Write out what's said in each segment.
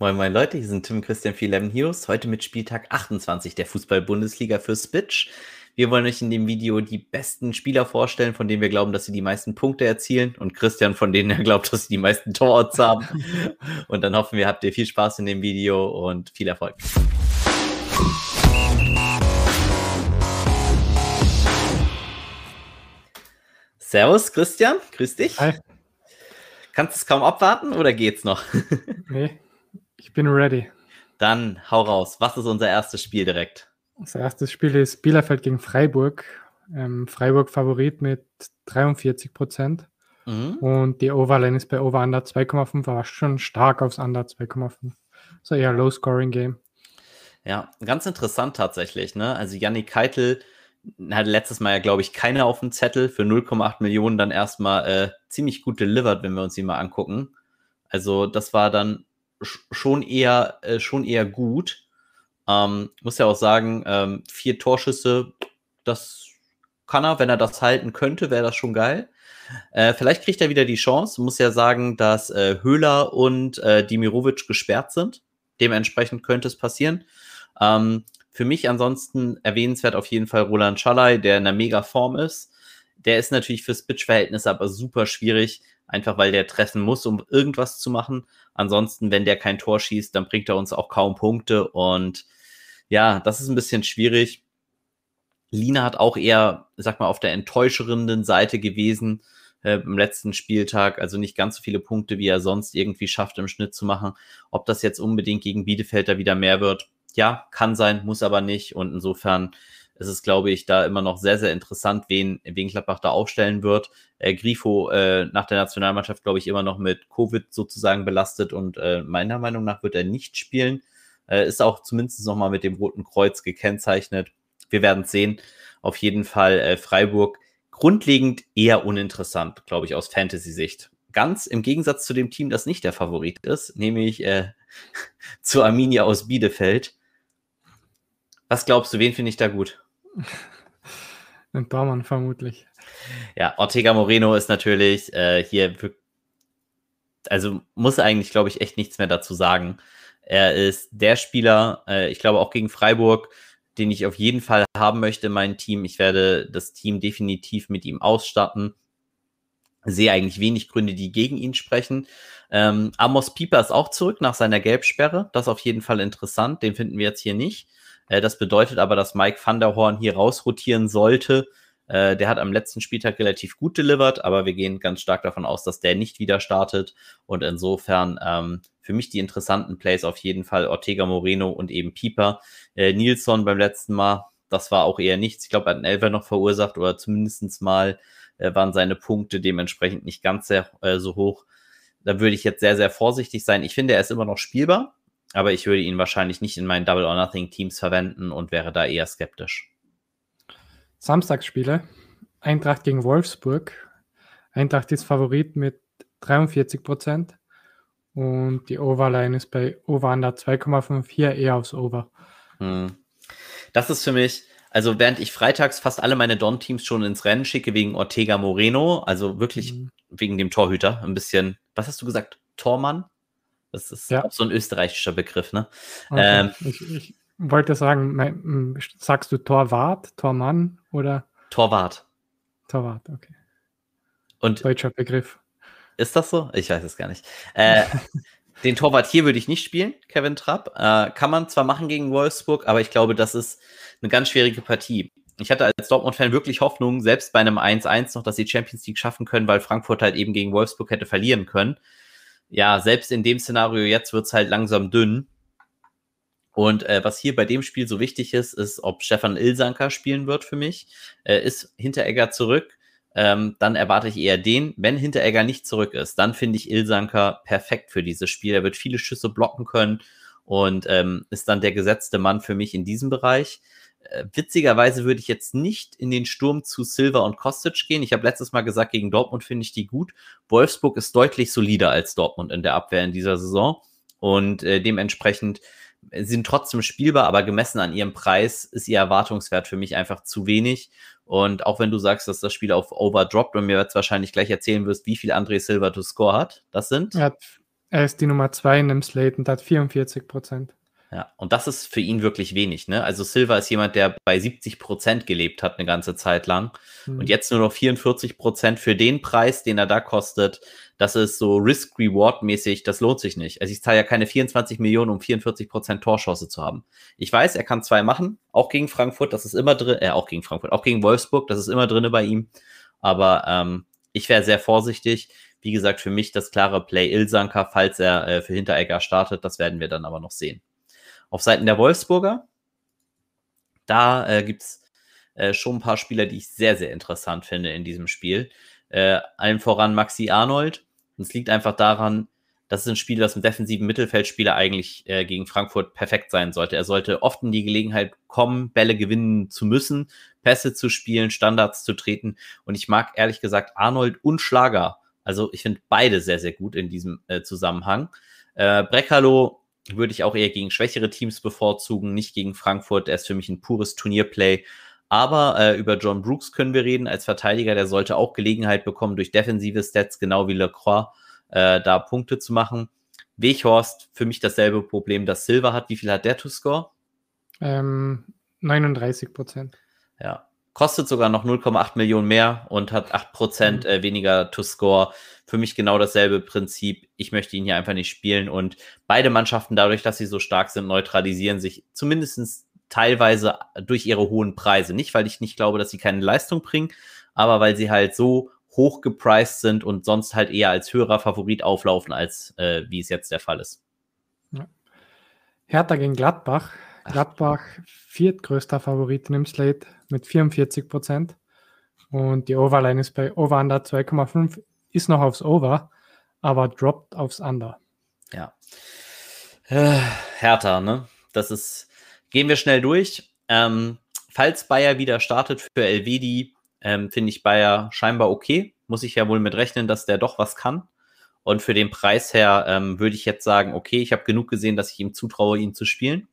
Moin Moin Leute, hier sind Tim Christian 411 Heroes, heute mit Spieltag 28 der Fußball-Bundesliga für Switch. Wir wollen euch in dem Video die besten Spieler vorstellen, von denen wir glauben, dass sie die meisten Punkte erzielen und Christian, von denen er glaubt, dass sie die meisten Tororts haben. und dann hoffen wir, habt ihr viel Spaß in dem Video und viel Erfolg. Servus Christian, grüß dich. Hi. Kannst du es kaum abwarten oder geht's noch? nee, ich bin ready. Dann hau raus. Was ist unser erstes Spiel direkt? Unser erstes Spiel ist Bielefeld gegen Freiburg. Ähm, Freiburg Favorit mit 43 Prozent. Mhm. Und die Overline ist bei Over Under 2,5, aber schon stark aufs Under 2,5. So eher Low-Scoring-Game. Ja, ganz interessant tatsächlich. Ne? Also Yannick Keitel hatte letztes Mal ja, glaube ich, keiner auf dem Zettel. Für 0,8 Millionen dann erstmal äh, ziemlich gut delivered, wenn wir uns die mal angucken. Also das war dann schon eher, äh, schon eher gut. Ähm, muss ja auch sagen, ähm, vier Torschüsse, das kann er, wenn er das halten könnte, wäre das schon geil. Äh, vielleicht kriegt er wieder die Chance. Muss ja sagen, dass äh, Höhler und äh, Dimirovic gesperrt sind. Dementsprechend könnte es passieren. Ähm, für mich ansonsten erwähnenswert auf jeden Fall Roland Schalay, der in einer mega Form ist. Der ist natürlich für Spitch-Verhältnisse aber super schwierig, einfach weil der treffen muss, um irgendwas zu machen. Ansonsten, wenn der kein Tor schießt, dann bringt er uns auch kaum Punkte. Und ja, das ist ein bisschen schwierig. Lina hat auch eher, sag mal, auf der enttäuscherenden Seite gewesen äh, im letzten Spieltag. Also nicht ganz so viele Punkte, wie er sonst irgendwie schafft, im Schnitt zu machen. Ob das jetzt unbedingt gegen Bielefeld da wieder mehr wird, ja, kann sein, muss aber nicht. Und insofern ist es, glaube ich, da immer noch sehr, sehr interessant, wen, wen Gladbach da aufstellen wird. Äh, Grifo äh, nach der Nationalmannschaft, glaube ich, immer noch mit Covid sozusagen belastet und äh, meiner Meinung nach wird er nicht spielen. Äh, ist auch zumindest nochmal mit dem Roten Kreuz gekennzeichnet. Wir werden sehen. Auf jeden Fall äh, Freiburg grundlegend eher uninteressant, glaube ich, aus Fantasy-Sicht. Ganz im Gegensatz zu dem Team, das nicht der Favorit ist, nämlich äh, zu Arminia aus Bielefeld. Was glaubst du, wen finde ich da gut? Ein Baumann vermutlich. Ja, Ortega Moreno ist natürlich äh, hier, also muss eigentlich, glaube ich, echt nichts mehr dazu sagen. Er ist der Spieler, äh, ich glaube auch gegen Freiburg, den ich auf jeden Fall haben möchte in meinem Team. Ich werde das Team definitiv mit ihm ausstatten. Sehe eigentlich wenig Gründe, die gegen ihn sprechen. Ähm, Amos Pieper ist auch zurück nach seiner Gelbsperre. Das ist auf jeden Fall interessant. Den finden wir jetzt hier nicht. Äh, das bedeutet aber, dass Mike van der Horn hier rausrotieren sollte. Äh, der hat am letzten Spieltag relativ gut delivered, aber wir gehen ganz stark davon aus, dass der nicht wieder startet. Und insofern ähm, für mich die interessanten Plays auf jeden Fall Ortega Moreno und eben Pieper. Äh, Nilsson beim letzten Mal, das war auch eher nichts. Ich glaube, er hat einen Elfer noch verursacht oder zumindest mal äh, waren seine Punkte dementsprechend nicht ganz sehr, äh, so hoch. Da würde ich jetzt sehr, sehr vorsichtig sein. Ich finde, er ist immer noch spielbar, aber ich würde ihn wahrscheinlich nicht in meinen Double or Nothing Teams verwenden und wäre da eher skeptisch. Samstagsspiele. Eintracht gegen Wolfsburg. Eintracht ist Favorit mit 43 Prozent. Und die Overline ist bei Over Under 2,5 hier eher aufs Over. Hm. Das ist für mich, also während ich freitags fast alle meine Don-Teams schon ins Rennen schicke wegen Ortega Moreno, also wirklich mhm. wegen dem Torhüter, ein bisschen, was hast du gesagt? Tormann? Das ist ja. auch so ein österreichischer Begriff, ne? Okay. Ähm, ich, ich, wollte sagen, sagst du Torwart, Tormann oder? Torwart. Torwart, okay. Und Deutscher Begriff. Ist das so? Ich weiß es gar nicht. Äh, den Torwart hier würde ich nicht spielen, Kevin Trapp. Äh, kann man zwar machen gegen Wolfsburg, aber ich glaube, das ist eine ganz schwierige Partie. Ich hatte als Dortmund-Fan wirklich Hoffnung, selbst bei einem 1-1 noch, dass sie Champions League schaffen können, weil Frankfurt halt eben gegen Wolfsburg hätte verlieren können. Ja, selbst in dem Szenario jetzt wird es halt langsam dünn. Und äh, was hier bei dem Spiel so wichtig ist, ist, ob Stefan Ilsanker spielen wird für mich. Äh, ist Hinteregger zurück? Ähm, dann erwarte ich eher den. Wenn Hinteregger nicht zurück ist, dann finde ich Ilsanker perfekt für dieses Spiel. Er wird viele Schüsse blocken können und ähm, ist dann der gesetzte Mann für mich in diesem Bereich. Äh, witzigerweise würde ich jetzt nicht in den Sturm zu Silva und Kostic gehen. Ich habe letztes Mal gesagt, gegen Dortmund finde ich die gut. Wolfsburg ist deutlich solider als Dortmund in der Abwehr in dieser Saison und äh, dementsprechend sind trotzdem spielbar, aber gemessen an ihrem Preis ist ihr Erwartungswert für mich einfach zu wenig. Und auch wenn du sagst, dass das Spiel auf Over droppt und mir jetzt wahrscheinlich gleich erzählen wirst, wie viel André Silva to score hat, das sind? Er hat Er ist die Nummer 2 in dem Slate und hat 44 Prozent. Ja, und das ist für ihn wirklich wenig. Ne? Also Silva ist jemand, der bei 70 Prozent gelebt hat eine ganze Zeit lang mhm. und jetzt nur noch 44 Prozent für den Preis, den er da kostet. Das ist so Risk-Reward-mäßig, das lohnt sich nicht. Also ich zahle ja keine 24 Millionen, um 44 Prozent Torchance zu haben. Ich weiß, er kann zwei machen, auch gegen Frankfurt, das ist immer drin, äh, auch gegen Frankfurt, auch gegen Wolfsburg, das ist immer drin bei ihm. Aber ähm, ich wäre sehr vorsichtig. Wie gesagt, für mich das klare Play Ilsanker, falls er äh, für Hinteregger startet. Das werden wir dann aber noch sehen. Auf Seiten der Wolfsburger, da äh, gibt es äh, schon ein paar Spieler, die ich sehr, sehr interessant finde in diesem Spiel. Äh, allen voran Maxi Arnold. Und es liegt einfach daran, das ist ein Spiel, das im defensiven Mittelfeldspieler eigentlich äh, gegen Frankfurt perfekt sein sollte. Er sollte oft in die Gelegenheit kommen, Bälle gewinnen zu müssen, Pässe zu spielen, Standards zu treten. Und ich mag ehrlich gesagt Arnold und Schlager. Also ich finde beide sehr, sehr gut in diesem äh, Zusammenhang. Äh, Breckerlo würde ich auch eher gegen schwächere Teams bevorzugen, nicht gegen Frankfurt. Er ist für mich ein pures Turnierplay. Aber äh, über John Brooks können wir reden als Verteidiger. Der sollte auch Gelegenheit bekommen, durch defensive Stats, genau wie Lecroix, äh, da Punkte zu machen. Weghorst, für mich dasselbe Problem, das Silver hat. Wie viel hat der to score? Ähm, 39 Prozent. Ja, kostet sogar noch 0,8 Millionen mehr und hat 8 Prozent mhm. äh, weniger to score. Für mich genau dasselbe Prinzip. Ich möchte ihn hier einfach nicht spielen und beide Mannschaften, dadurch, dass sie so stark sind, neutralisieren sich zumindest teilweise durch ihre hohen Preise. Nicht, weil ich nicht glaube, dass sie keine Leistung bringen, aber weil sie halt so hoch gepriced sind und sonst halt eher als höherer Favorit auflaufen, als äh, wie es jetzt der Fall ist. Ja. Hertha gegen Gladbach. Gladbach viertgrößter Favorit im Slate mit 44 Prozent. Und die Overline ist bei Over Under 2,5, ist noch aufs Over, aber droppt aufs Under. Ja. Äh, Hertha, ne? Das ist, gehen wir schnell durch. Ähm, falls Bayer wieder startet für Elvedi, ähm, finde ich Bayer scheinbar okay. Muss ich ja wohl mit rechnen, dass der doch was kann. Und für den Preis her ähm, würde ich jetzt sagen, okay, ich habe genug gesehen, dass ich ihm zutraue, ihn zu spielen.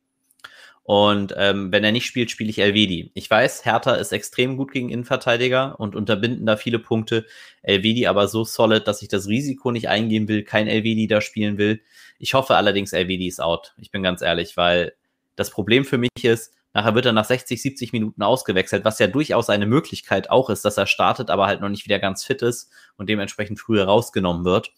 Und ähm, wenn er nicht spielt, spiele ich Elvedi. Ich weiß, Hertha ist extrem gut gegen Innenverteidiger und unterbinden da viele Punkte. Elvedi aber so solid, dass ich das Risiko nicht eingehen will, kein Elvedi da spielen will. Ich hoffe allerdings, Elvedi ist out. Ich bin ganz ehrlich, weil das Problem für mich ist, nachher wird er nach 60, 70 Minuten ausgewechselt, was ja durchaus eine Möglichkeit auch ist, dass er startet, aber halt noch nicht wieder ganz fit ist und dementsprechend früher rausgenommen wird.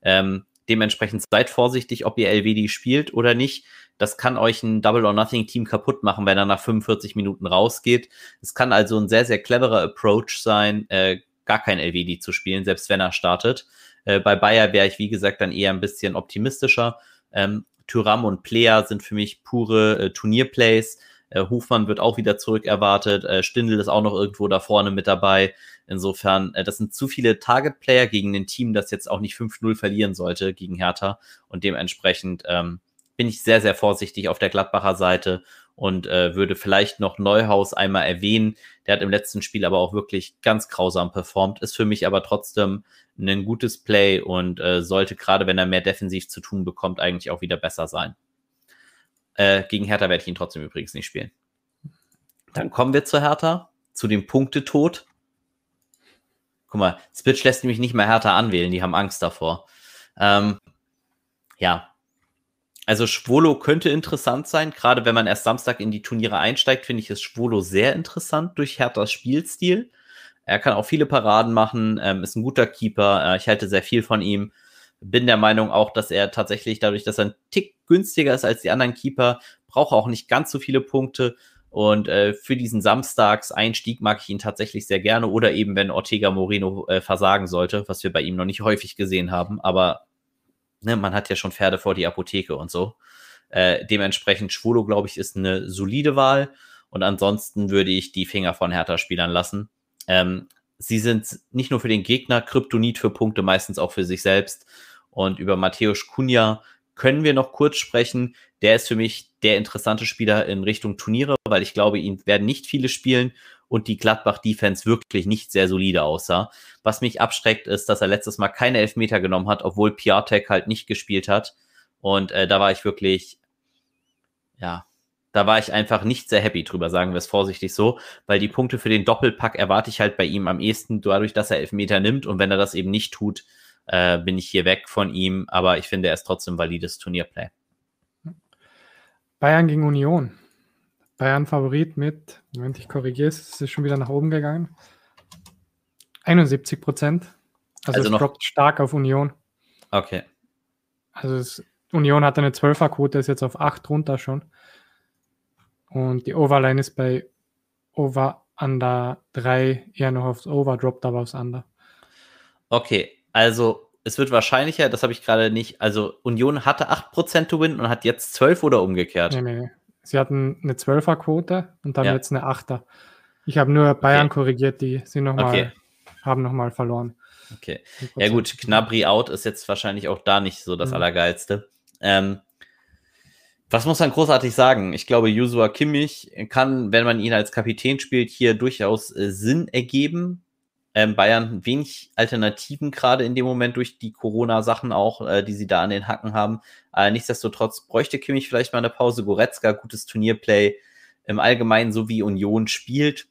Ähm, dementsprechend seid vorsichtig, ob ihr LVD spielt oder nicht das kann euch ein Double or Nothing Team kaputt machen, wenn er nach 45 Minuten rausgeht. Es kann also ein sehr, sehr cleverer Approach sein, äh, gar kein LVD zu spielen, selbst wenn er startet. Äh, bei Bayer wäre ich, wie gesagt, dann eher ein bisschen optimistischer. Ähm, Tyram und Player sind für mich pure äh, Turnierplays. Äh, Hofmann wird auch wieder zurück erwartet. Äh, Stindl ist auch noch irgendwo da vorne mit dabei. Insofern, äh, das sind zu viele Target-Player gegen ein Team, das jetzt auch nicht 5-0 verlieren sollte gegen Hertha. Und dementsprechend ähm, bin ich sehr, sehr vorsichtig auf der Gladbacher Seite und äh, würde vielleicht noch Neuhaus einmal erwähnen. Der hat im letzten Spiel aber auch wirklich ganz grausam performt, ist für mich aber trotzdem ein gutes Play und äh, sollte gerade, wenn er mehr defensiv zu tun bekommt, eigentlich auch wieder besser sein. Äh, gegen Hertha werde ich ihn trotzdem übrigens nicht spielen. Dann kommen wir zu Hertha, zu dem Punktetod. Guck mal, Spitch lässt nämlich nicht mehr Hertha anwählen, die haben Angst davor. Ähm, ja, also Schwolo könnte interessant sein, gerade wenn man erst Samstag in die Turniere einsteigt, finde ich es Schwolo sehr interessant durch Herthas Spielstil. Er kann auch viele Paraden machen, ähm, ist ein guter Keeper, äh, ich halte sehr viel von ihm. Bin der Meinung auch, dass er tatsächlich dadurch, dass er ein Tick günstiger ist als die anderen Keeper, braucht auch nicht ganz so viele Punkte. Und äh, für diesen Samstags-Einstieg mag ich ihn tatsächlich sehr gerne. Oder eben, wenn Ortega Moreno äh, versagen sollte, was wir bei ihm noch nicht häufig gesehen haben. Aber ne, man hat ja schon Pferde vor die Apotheke und so. Äh, dementsprechend Schwolo, glaube ich, ist eine solide Wahl. Und ansonsten würde ich die Finger von Hertha spielern lassen. Ähm, sie sind nicht nur für den Gegner Kryptonit für Punkte, meistens auch für sich selbst. Und über Matthäus Kunja können wir noch kurz sprechen. Der ist für mich der interessante Spieler in Richtung Turniere, weil ich glaube, ihn werden nicht viele spielen und die Gladbach-Defense wirklich nicht sehr solide aussah. Was mich abschreckt, ist, dass er letztes Mal keine Elfmeter genommen hat, obwohl Piatek halt nicht gespielt hat. Und äh, da war ich wirklich, ja, da war ich einfach nicht sehr happy drüber, sagen wir es vorsichtig so, weil die Punkte für den Doppelpack erwarte ich halt bei ihm am ehesten dadurch, dass er Elfmeter nimmt und wenn er das eben nicht tut, äh, bin ich hier weg von ihm, aber ich finde, er ist trotzdem valides Turnierplay. Bayern gegen Union. Bayern Favorit mit, Moment, ich korrigiere es, es ist schon wieder nach oben gegangen. 71 Prozent. Also, also es droppt stark auf Union. Okay. Also es, Union hat eine 12er-Quote, ist jetzt auf 8 runter schon. Und die Overline ist bei Over Under 3 eher noch aufs Over, droppt aber aufs Under. Okay, also es wird wahrscheinlicher, das habe ich gerade nicht. Also Union hatte 8% to win und hat jetzt 12 oder umgekehrt? Nee, nee, nee. Sie hatten eine 12er-Quote und dann ja. jetzt eine 8er. Ich habe nur Bayern okay. korrigiert, die sind noch okay. mal, haben nochmal verloren. Okay. Ja gut, Knabri out ist jetzt wahrscheinlich auch da nicht so das mhm. Allergeilste. Ähm, was muss man großartig sagen? Ich glaube, Joshua Kimmich kann, wenn man ihn als Kapitän spielt, hier durchaus äh, Sinn ergeben. Ähm, Bayern wenig Alternativen gerade in dem Moment durch die Corona-Sachen auch, äh, die sie da an den Hacken haben. Äh, nichtsdestotrotz bräuchte Kimmich vielleicht mal eine Pause. Goretzka, gutes Turnierplay. Im Allgemeinen, so wie Union spielt,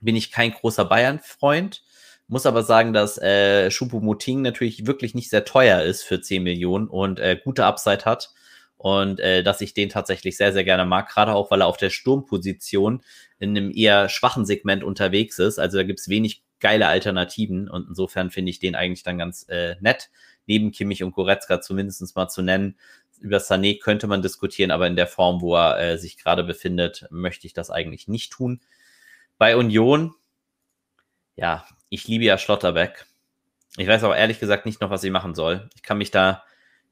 bin ich kein großer Bayern-Freund. Muss aber sagen, dass äh, Choupo-Moting natürlich wirklich nicht sehr teuer ist für 10 Millionen und äh, gute Upside hat. Und äh, dass ich den tatsächlich sehr, sehr gerne mag, gerade auch, weil er auf der Sturmposition in einem eher schwachen Segment unterwegs ist. Also da gibt es wenig geile Alternativen und insofern finde ich den eigentlich dann ganz äh, nett, neben Kimmich und Goretzka zumindest mal zu nennen. Über Sané könnte man diskutieren, aber in der Form, wo er äh, sich gerade befindet, möchte ich das eigentlich nicht tun. Bei Union, ja, ich liebe ja Schlotterbeck. Ich weiß aber ehrlich gesagt nicht noch, was ich machen soll. Ich kann mich da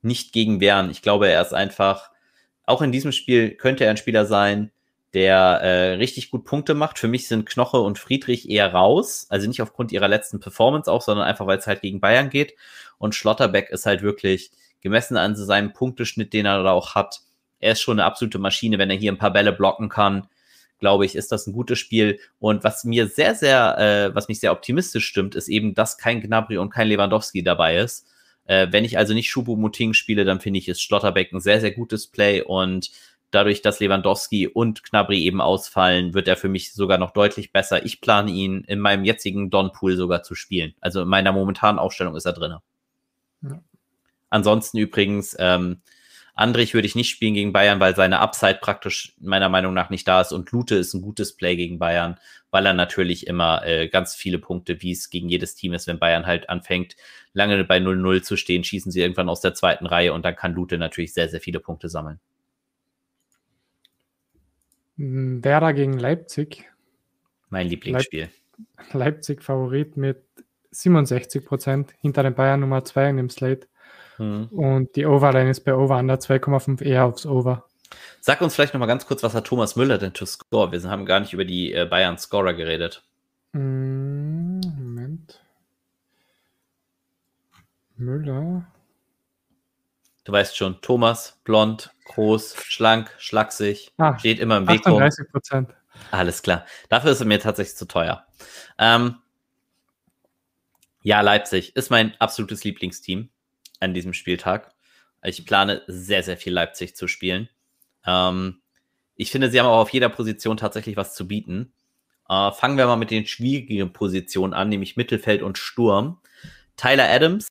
nicht gegen wehren. Ich glaube, er ist einfach, auch in diesem Spiel könnte er ein Spieler sein, der äh, richtig gut Punkte macht. Für mich sind Knoche und Friedrich eher raus. Also nicht aufgrund ihrer letzten Performance auch, sondern einfach, weil es halt gegen Bayern geht. Und Schlotterbeck ist halt wirklich gemessen an seinem Punkteschnitt, den er da auch hat. Er ist schon eine absolute Maschine, wenn er hier ein paar Bälle blocken kann glaube ich, ist das ein gutes Spiel. Und was mir sehr, sehr, äh, was mich sehr optimistisch stimmt, ist eben, dass kein Gnabry und kein Lewandowski dabei ist. Äh, wenn ich also nicht Schubo-Muting spiele, dann finde ich, ist Schlotterbeck ein sehr, sehr gutes Play und dadurch, dass Lewandowski und Gnabry eben ausfallen, wird er für mich sogar noch deutlich besser. Ich plane ihn in meinem jetzigen Don-Pool sogar zu spielen. Also in meiner momentanen Aufstellung ist er drin. Ja. Ansonsten übrigens, ähm, Andrich würde ich nicht spielen gegen Bayern, weil seine Upside praktisch meiner Meinung nach nicht da ist. Und Lute ist ein gutes Play gegen Bayern, weil er natürlich immer äh, ganz viele Punkte, wie es gegen jedes Team ist, wenn Bayern halt anfängt, lange bei 0-0 zu stehen, schießen sie irgendwann aus der zweiten Reihe und dann kann Lute natürlich sehr, sehr viele Punkte sammeln. Werder gegen Leipzig. Mein Lieblingsspiel. Leip Leipzig Favorit mit 67 Prozent hinter den Bayern Nummer 2 in dem Slate. Mhm. Und die Overline ist bei Over Under 2,5 eher aufs Over. Sag uns vielleicht nochmal ganz kurz, was hat Thomas Müller denn to score? Wir haben gar nicht über die äh, Bayern Scorer geredet. Mm, Moment. Müller. Du weißt schon, Thomas, blond, groß, schlank, schlaksig, ah, steht immer im Weg 38 Prozent. Alles klar. Dafür ist er mir tatsächlich zu teuer. Ähm, ja, Leipzig ist mein absolutes Lieblingsteam an diesem Spieltag. Ich plane sehr, sehr viel Leipzig zu spielen. Ähm, ich finde, sie haben auch auf jeder Position tatsächlich was zu bieten. Äh, fangen wir mal mit den schwierigen Positionen an, nämlich Mittelfeld und Sturm. Tyler Adams,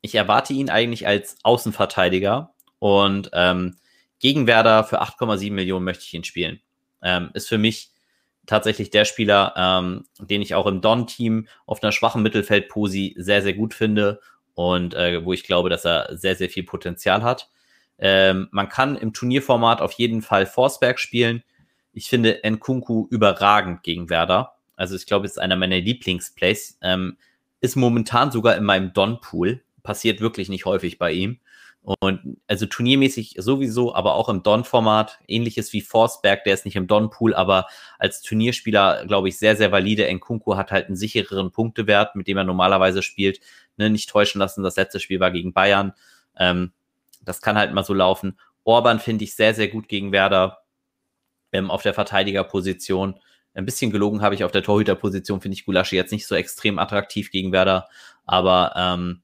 ich erwarte ihn eigentlich als Außenverteidiger und ähm, gegen Werder für 8,7 Millionen möchte ich ihn spielen. Ähm, ist für mich tatsächlich der Spieler, ähm, den ich auch im Don-Team auf einer schwachen Mittelfeldposi sehr, sehr gut finde und äh, wo ich glaube, dass er sehr, sehr viel Potenzial hat. Ähm, man kann im Turnierformat auf jeden Fall Forsberg spielen. Ich finde Nkunku überragend gegen Werder. Also ich glaube, es ist einer meiner Lieblingsplays. Ähm, ist momentan sogar in meinem Don-Pool. Passiert wirklich nicht häufig bei ihm. Und also turniermäßig sowieso, aber auch im Don-Format, ähnliches wie Forsberg, der ist nicht im Don-Pool, aber als Turnierspieler, glaube ich, sehr, sehr valide. Nkunku hat halt einen sichereren Punktewert, mit dem er normalerweise spielt ne, nicht täuschen lassen. Das letzte Spiel war gegen Bayern. Ähm, das kann halt mal so laufen. Orban finde ich sehr, sehr gut gegen Werder ähm, auf der Verteidigerposition. Ein bisschen gelogen habe ich auf der Torhüterposition, finde ich Gulaschi jetzt nicht so extrem attraktiv gegen Werder. Aber ähm,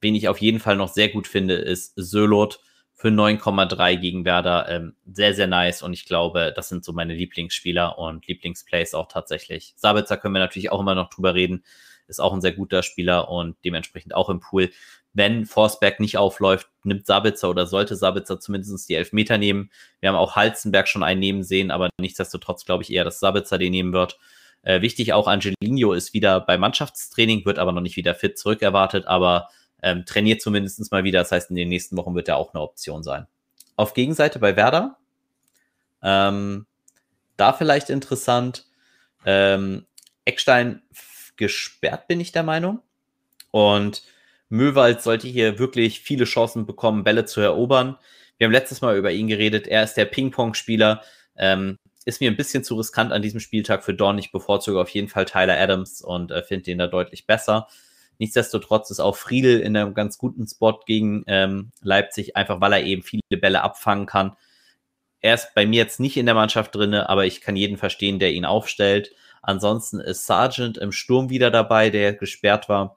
wen ich auf jeden Fall noch sehr gut finde, ist Sölot für 9,3 gegen Werder. Ähm, sehr, sehr nice. Und ich glaube, das sind so meine Lieblingsspieler und Lieblingsplays auch tatsächlich. Sabitzer können wir natürlich auch immer noch drüber reden ist auch ein sehr guter Spieler und dementsprechend auch im Pool. Wenn Forsberg nicht aufläuft, nimmt Sabitzer oder sollte Sabitzer zumindest die Elfmeter nehmen. Wir haben auch Halzenberg schon einen nehmen sehen, aber nichtsdestotrotz glaube ich eher, dass Sabitzer den nehmen wird. Äh, wichtig auch, Angelino ist wieder bei Mannschaftstraining, wird aber noch nicht wieder fit zurückerwartet, aber ähm, trainiert zumindest mal wieder. Das heißt, in den nächsten Wochen wird er auch eine Option sein. Auf Gegenseite bei Werder, ähm, da vielleicht interessant, ähm, Eckstein gesperrt, bin ich der Meinung. Und Möwald sollte hier wirklich viele Chancen bekommen, Bälle zu erobern. Wir haben letztes Mal über ihn geredet. Er ist der Ping-Pong-Spieler. Ähm, ist mir ein bisschen zu riskant an diesem Spieltag für Don. Ich bevorzuge auf jeden Fall Tyler Adams und äh, finde den da deutlich besser. Nichtsdestotrotz ist auch Friedel in einem ganz guten Spot gegen ähm, Leipzig, einfach weil er eben viele Bälle abfangen kann. Er ist bei mir jetzt nicht in der Mannschaft drin, aber ich kann jeden verstehen, der ihn aufstellt. Ansonsten ist Sargent im Sturm wieder dabei, der gesperrt war.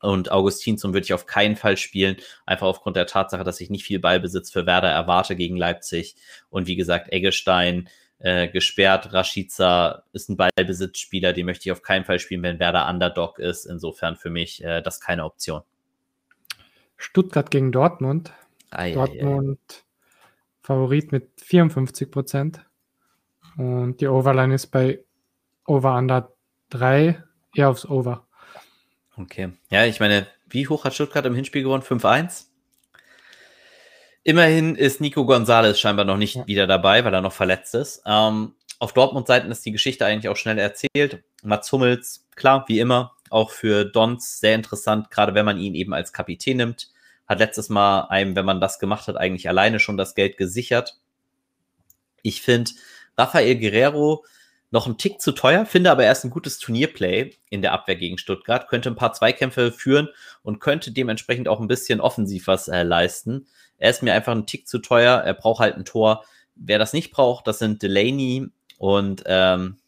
Und Augustinsson würde ich auf keinen Fall spielen, einfach aufgrund der Tatsache, dass ich nicht viel Ballbesitz für Werder erwarte gegen Leipzig. Und wie gesagt, Eggestein äh, gesperrt, Rashica ist ein Ballbesitzspieler, den möchte ich auf keinen Fall spielen, wenn Werder Underdog ist. Insofern für mich äh, das keine Option. Stuttgart gegen Dortmund. Ei, Dortmund ei, ei. Favorit mit 54 Prozent. Und die Overline ist bei Over Under 3, eher aufs Over. Okay. Ja, ich meine, wie hoch hat Stuttgart im Hinspiel gewonnen? 5-1? Immerhin ist Nico Gonzalez scheinbar noch nicht ja. wieder dabei, weil er noch verletzt ist. Ähm, auf Dortmund-Seiten ist die Geschichte eigentlich auch schnell erzählt. Mats Hummels, klar, wie immer, auch für Dons sehr interessant, gerade wenn man ihn eben als Kapitän nimmt. Hat letztes Mal einem, wenn man das gemacht hat, eigentlich alleine schon das Geld gesichert. Ich finde, Rafael Guerrero noch ein Tick zu teuer, finde aber erst ein gutes Turnierplay in der Abwehr gegen Stuttgart, könnte ein paar Zweikämpfe führen und könnte dementsprechend auch ein bisschen offensiv was äh, leisten. Er ist mir einfach ein Tick zu teuer, er braucht halt ein Tor. Wer das nicht braucht, das sind Delaney und ähm,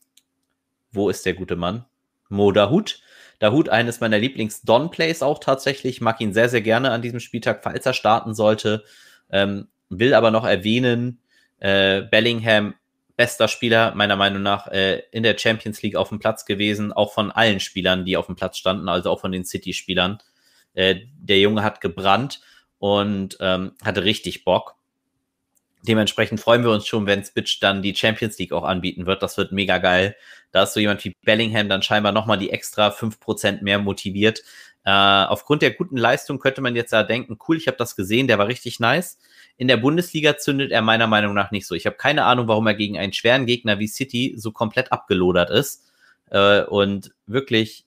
wo ist der gute Mann? Mo Dahut. Dahut, eines meiner Lieblings-Don-Plays auch tatsächlich, mag ihn sehr, sehr gerne an diesem Spieltag, falls er starten sollte. Ähm, will aber noch erwähnen, äh, Bellingham bester Spieler meiner Meinung nach äh, in der Champions League auf dem Platz gewesen, auch von allen Spielern, die auf dem Platz standen, also auch von den City-Spielern. Äh, der Junge hat gebrannt und ähm, hatte richtig Bock. Dementsprechend freuen wir uns schon, wenn Spitch dann die Champions League auch anbieten wird. Das wird mega geil. Da ist so jemand wie Bellingham dann scheinbar nochmal die extra 5% mehr motiviert. Äh, aufgrund der guten Leistung könnte man jetzt da denken, cool, ich habe das gesehen, der war richtig nice. In der Bundesliga zündet er meiner Meinung nach nicht so. Ich habe keine Ahnung, warum er gegen einen schweren Gegner wie City so komplett abgelodert ist äh, und wirklich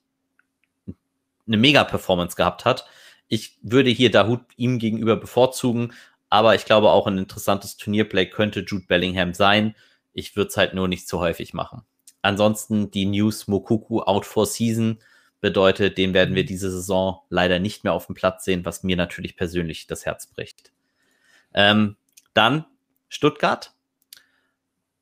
eine Mega-Performance gehabt hat. Ich würde hier Dahut ihm gegenüber bevorzugen, aber ich glaube auch ein interessantes Turnierplay könnte Jude Bellingham sein. Ich würde es halt nur nicht zu häufig machen. Ansonsten die News Mokuku out for season bedeutet, den werden wir diese Saison leider nicht mehr auf dem Platz sehen, was mir natürlich persönlich das Herz bricht. Ähm, dann Stuttgart.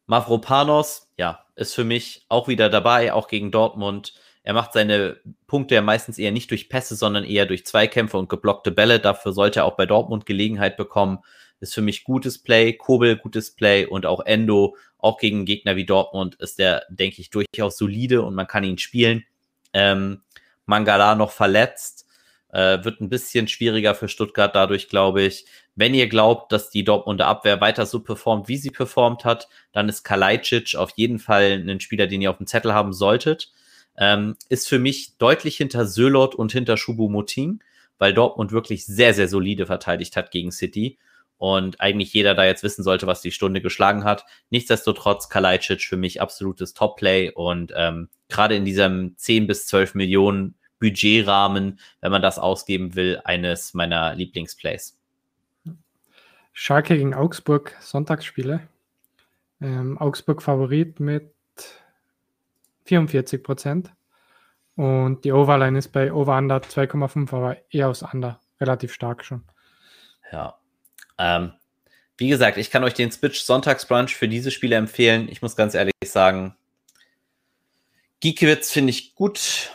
Mavropanos, ja, ist für mich auch wieder dabei, auch gegen Dortmund. Er macht seine Punkte ja meistens eher nicht durch Pässe, sondern eher durch Zweikämpfe und geblockte Bälle. Dafür sollte er auch bei Dortmund Gelegenheit bekommen. Ist für mich gutes Play, Kobel gutes Play und auch Endo, auch gegen Gegner wie Dortmund, ist der, denke ich, durchaus solide und man kann ihn spielen. Ähm, Mangala noch verletzt. Äh, wird ein bisschen schwieriger für Stuttgart dadurch, glaube ich. Wenn ihr glaubt, dass die Dortmunder Abwehr weiter so performt, wie sie performt hat, dann ist Kalajdzic auf jeden Fall ein Spieler, den ihr auf dem Zettel haben solltet. Ähm, ist für mich deutlich hinter Sölot und hinter Schubu-Moting, weil Dortmund wirklich sehr, sehr solide verteidigt hat gegen City und eigentlich jeder da jetzt wissen sollte, was die Stunde geschlagen hat. Nichtsdestotrotz Kalajdzic für mich absolutes Top-Play und ähm, gerade in diesem 10 bis 12 Millionen Budgetrahmen, wenn man das ausgeben will, eines meiner Lieblingsplays. Schalke gegen Augsburg, Sonntagsspiele. Ähm, Augsburg Favorit mit 44 Prozent. Und die Overline ist bei Over Under 2,5, aber eher aus Under. Relativ stark schon. Ja. Ähm, wie gesagt, ich kann euch den Switch Sonntagsbrunch für diese Spiele empfehlen. Ich muss ganz ehrlich sagen, Giekewitz finde ich gut.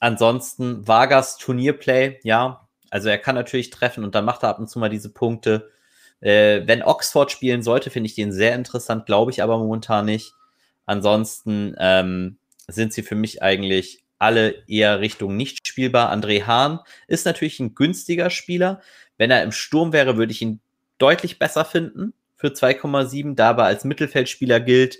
Ansonsten Vargas Turnierplay, ja. Also er kann natürlich treffen und dann macht er ab und zu mal diese Punkte. Äh, wenn Oxford spielen sollte, finde ich den sehr interessant, glaube ich aber momentan nicht. Ansonsten ähm, sind sie für mich eigentlich alle eher Richtung nicht spielbar. André Hahn ist natürlich ein günstiger Spieler. Wenn er im Sturm wäre, würde ich ihn deutlich besser finden für 2,7. Da aber als Mittelfeldspieler gilt,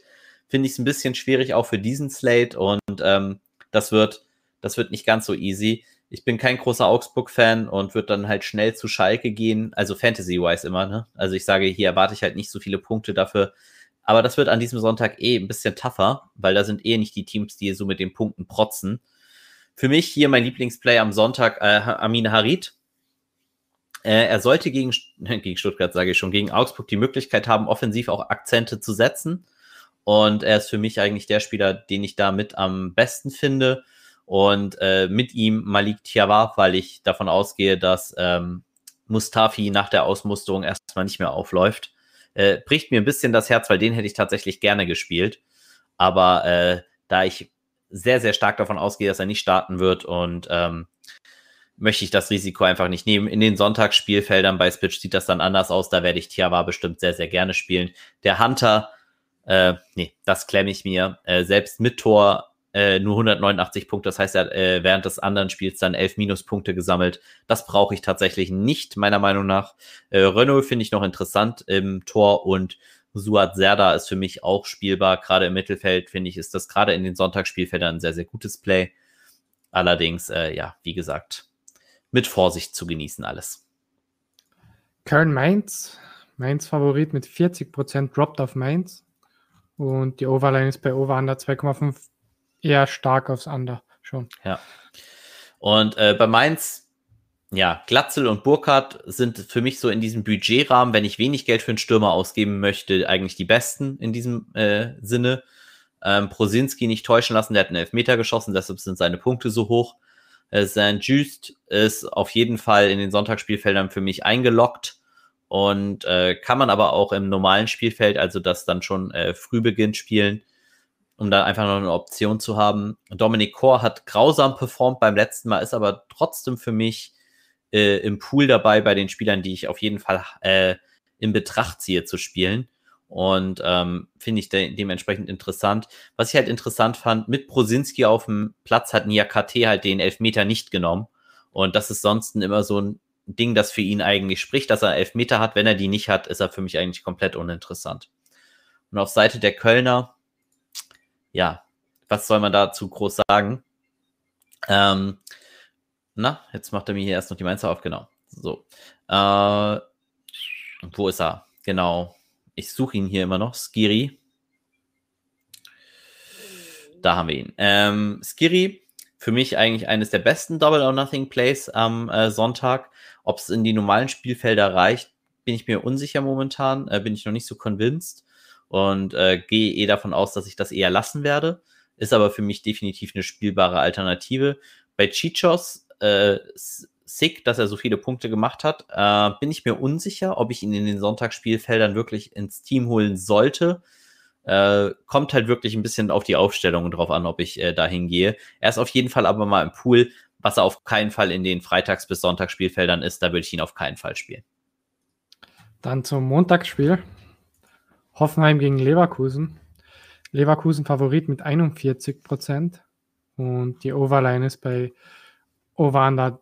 finde ich es ein bisschen schwierig auch für diesen Slate und ähm, das wird, das wird nicht ganz so easy. Ich bin kein großer Augsburg-Fan und würde dann halt schnell zu Schalke gehen, also Fantasy-wise immer, ne? Also ich sage, hier erwarte ich halt nicht so viele Punkte dafür. Aber das wird an diesem Sonntag eh ein bisschen tougher, weil da sind eh nicht die Teams, die so mit den Punkten protzen. Für mich hier mein Lieblingsplay am Sonntag, äh, Amin Harid. Äh, er sollte gegen, gegen Stuttgart, sage ich schon, gegen Augsburg die Möglichkeit haben, offensiv auch Akzente zu setzen. Und er ist für mich eigentlich der Spieler, den ich da mit am besten finde. Und äh, mit ihm Malik Tiawar, weil ich davon ausgehe, dass ähm, Mustafi nach der Ausmusterung erstmal nicht mehr aufläuft. Äh, bricht mir ein bisschen das Herz, weil den hätte ich tatsächlich gerne gespielt. Aber äh, da ich sehr, sehr stark davon ausgehe, dass er nicht starten wird und ähm, möchte ich das Risiko einfach nicht nehmen. In den Sonntagsspielfeldern bei Spitch sieht das dann anders aus. Da werde ich Tiawa bestimmt sehr, sehr gerne spielen. Der Hunter, äh, nee, das klemme ich mir. Äh, selbst mit Tor äh, nur 189 Punkte. Das heißt, er hat äh, während des anderen Spiels dann elf Minuspunkte gesammelt. Das brauche ich tatsächlich nicht, meiner Meinung nach. Äh, Renault finde ich noch interessant im Tor und Suat Serda ist für mich auch spielbar. Gerade im Mittelfeld, finde ich, ist das gerade in den Sonntagsspielfeldern ein sehr, sehr gutes Play. Allerdings, äh, ja, wie gesagt, mit Vorsicht zu genießen alles. Köln Mainz, Mainz Favorit mit 40% droppt auf Mainz. Und die Overline ist bei Over Under 2,5 eher stark aufs Under schon. Ja. Und äh, bei Mainz ja, Glatzel und Burkhardt sind für mich so in diesem Budgetrahmen, wenn ich wenig Geld für einen Stürmer ausgeben möchte, eigentlich die besten in diesem äh, Sinne. Ähm, Prosinski nicht täuschen lassen, der hat einen Elfmeter geschossen, deshalb sind seine Punkte so hoch. Äh, St. Just ist auf jeden Fall in den Sonntagsspielfeldern für mich eingeloggt und äh, kann man aber auch im normalen Spielfeld, also das dann schon äh, früh beginnt, spielen, um da einfach noch eine Option zu haben. Dominik Kor hat grausam performt beim letzten Mal, ist aber trotzdem für mich äh, im Pool dabei bei den Spielern, die ich auf jeden Fall äh, in Betracht ziehe zu spielen. Und ähm, finde ich de dementsprechend interessant. Was ich halt interessant fand, mit Prosinski auf dem Platz hat Niakate halt den Elfmeter nicht genommen. Und das ist sonst immer so ein Ding, das für ihn eigentlich spricht, dass er Elfmeter hat. Wenn er die nicht hat, ist er für mich eigentlich komplett uninteressant. Und auf Seite der Kölner, ja, was soll man dazu groß sagen? Ähm, na, jetzt macht er mir hier erst noch die Mainzer auf, genau. So. Äh, wo ist er? Genau. Ich suche ihn hier immer noch. Skiri. Da haben wir ihn. Ähm, Skiri, für mich eigentlich eines der besten Double or Nothing Plays am äh, Sonntag. Ob es in die normalen Spielfelder reicht, bin ich mir unsicher momentan. Äh, bin ich noch nicht so convinced. Und äh, gehe eh davon aus, dass ich das eher lassen werde. Ist aber für mich definitiv eine spielbare Alternative. Bei Chichos äh, sick, dass er so viele Punkte gemacht hat. Äh, bin ich mir unsicher, ob ich ihn in den Sonntagsspielfeldern wirklich ins Team holen sollte. Äh, kommt halt wirklich ein bisschen auf die Aufstellung drauf an, ob ich äh, dahin gehe. Er ist auf jeden Fall aber mal im Pool, was er auf keinen Fall in den Freitags- bis Sonntagsspielfeldern ist. Da würde ich ihn auf keinen Fall spielen. Dann zum Montagsspiel. Hoffenheim gegen Leverkusen. Leverkusen Favorit mit 41 Prozent und die Overline ist bei da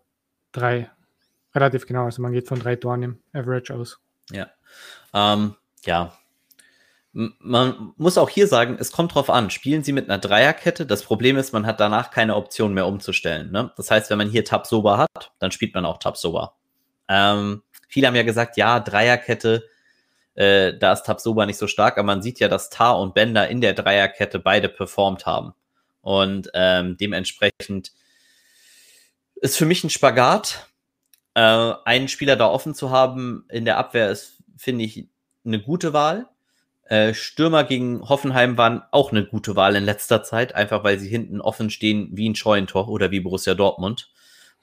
drei. Relativ genau. Also man geht von drei Toren im Average aus. Ja. Ähm, ja. Man muss auch hier sagen, es kommt drauf an. Spielen Sie mit einer Dreierkette? Das Problem ist, man hat danach keine Option mehr umzustellen. Ne? Das heißt, wenn man hier Tab Soba hat, dann spielt man auch Tab Soba. Ähm, viele haben ja gesagt, ja, Dreierkette, äh, da ist Tab Soba nicht so stark, aber man sieht ja, dass Tar und Bender in der Dreierkette beide performt haben. Und ähm, dementsprechend ist für mich ein Spagat. Äh, einen Spieler da offen zu haben in der Abwehr ist, finde ich, eine gute Wahl. Äh, Stürmer gegen Hoffenheim waren auch eine gute Wahl in letzter Zeit, einfach weil sie hinten offen stehen wie ein Scheunentor oder wie Borussia Dortmund.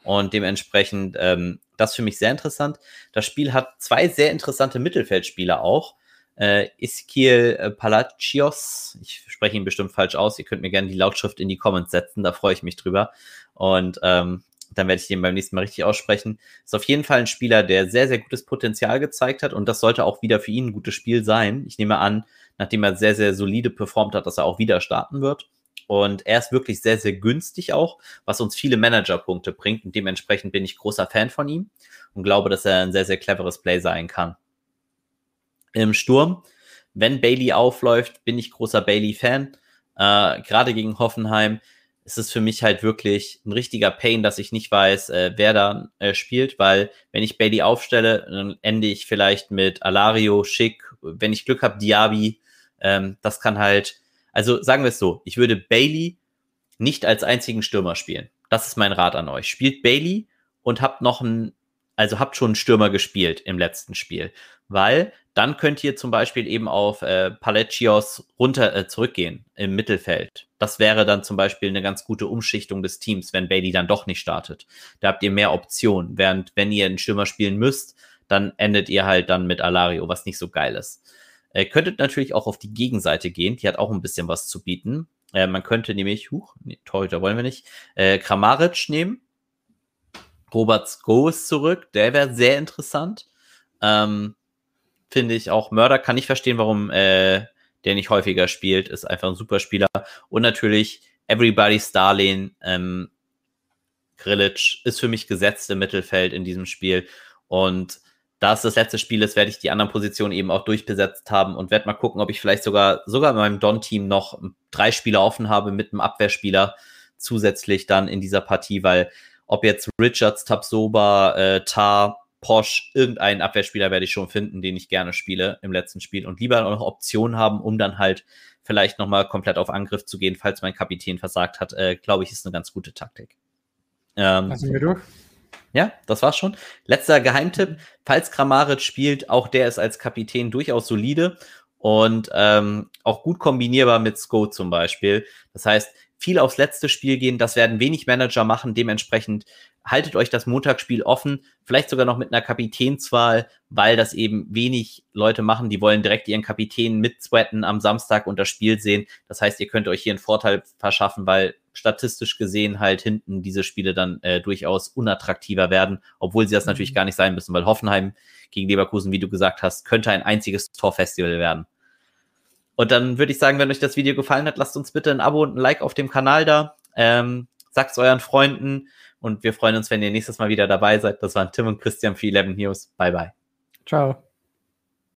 Und dementsprechend, ähm, das für mich sehr interessant. Das Spiel hat zwei sehr interessante Mittelfeldspieler auch. Äh, Iskiel äh, Palacios, ich spreche ihn bestimmt falsch aus, ihr könnt mir gerne die Lautschrift in die Comments setzen, da freue ich mich drüber. Und ähm, dann werde ich den beim nächsten Mal richtig aussprechen. Ist auf jeden Fall ein Spieler, der sehr, sehr gutes Potenzial gezeigt hat und das sollte auch wieder für ihn ein gutes Spiel sein. Ich nehme an, nachdem er sehr, sehr solide performt hat, dass er auch wieder starten wird. Und er ist wirklich sehr, sehr günstig auch, was uns viele Managerpunkte bringt. Und dementsprechend bin ich großer Fan von ihm und glaube, dass er ein sehr, sehr cleveres Play sein kann. Im Sturm, wenn Bailey aufläuft, bin ich großer Bailey-Fan. Äh, Gerade gegen Hoffenheim ist es für mich halt wirklich ein richtiger Pain, dass ich nicht weiß, äh, wer da äh, spielt, weil wenn ich Bailey aufstelle, dann ende ich vielleicht mit Alario, Schick, wenn ich Glück habe, Diaby. Ähm, das kann halt, also sagen wir es so, ich würde Bailey nicht als einzigen Stürmer spielen. Das ist mein Rat an euch. Spielt Bailey und habt noch einen, also habt schon einen Stürmer gespielt im letzten Spiel, weil dann könnt ihr zum Beispiel eben auf äh, Palacios runter äh, zurückgehen im Mittelfeld. Das wäre dann zum Beispiel eine ganz gute Umschichtung des Teams, wenn Bailey dann doch nicht startet. Da habt ihr mehr Optionen. Während wenn ihr einen Stürmer spielen müsst, dann endet ihr halt dann mit Alario, was nicht so geil ist. Äh, könntet natürlich auch auf die Gegenseite gehen, die hat auch ein bisschen was zu bieten. Äh, man könnte nämlich, huch, nee, Torhüter wollen wir nicht, äh, Kramaric nehmen. Robert Sko ist zurück, der wäre sehr interessant. Ähm, finde ich auch. Mörder kann ich verstehen, warum äh, der nicht häufiger spielt. Ist einfach ein super Spieler. Und natürlich Everybody's Darlene, ähm, Grilic ist für mich gesetzt im Mittelfeld in diesem Spiel. Und da es das letzte Spiel ist, werde ich die anderen Positionen eben auch durchbesetzt haben und werde mal gucken, ob ich vielleicht sogar, sogar in meinem Don-Team noch drei Spieler offen habe mit einem Abwehrspieler zusätzlich dann in dieser Partie, weil ob jetzt Richards, Tabsoba, äh, Tar, Porsche, irgendeinen Abwehrspieler werde ich schon finden, den ich gerne spiele im letzten Spiel und lieber noch Optionen haben, um dann halt vielleicht nochmal komplett auf Angriff zu gehen, falls mein Kapitän versagt hat, äh, glaube ich, ist eine ganz gute Taktik. Ähm, also wir durch. Ja, das war's schon. Letzter Geheimtipp, falls Kramaric spielt, auch der ist als Kapitän durchaus solide und ähm, auch gut kombinierbar mit Sko zum Beispiel. Das heißt, viel aufs letzte Spiel gehen, das werden wenig Manager machen, dementsprechend haltet euch das Montagsspiel offen, vielleicht sogar noch mit einer Kapitänswahl, weil das eben wenig Leute machen, die wollen direkt ihren Kapitän mitsweaten am Samstag und das Spiel sehen. Das heißt, ihr könnt euch hier einen Vorteil verschaffen, weil statistisch gesehen halt hinten diese Spiele dann äh, durchaus unattraktiver werden, obwohl sie das natürlich mhm. gar nicht sein müssen, weil Hoffenheim gegen Leverkusen, wie du gesagt hast, könnte ein einziges Torfestival werden. Und dann würde ich sagen, wenn euch das Video gefallen hat, lasst uns bitte ein Abo und ein Like auf dem Kanal da. Ähm, Sagt es euren Freunden und wir freuen uns, wenn ihr nächstes Mal wieder dabei seid. Das waren Tim und Christian für 11 News. Bye, bye. Ciao.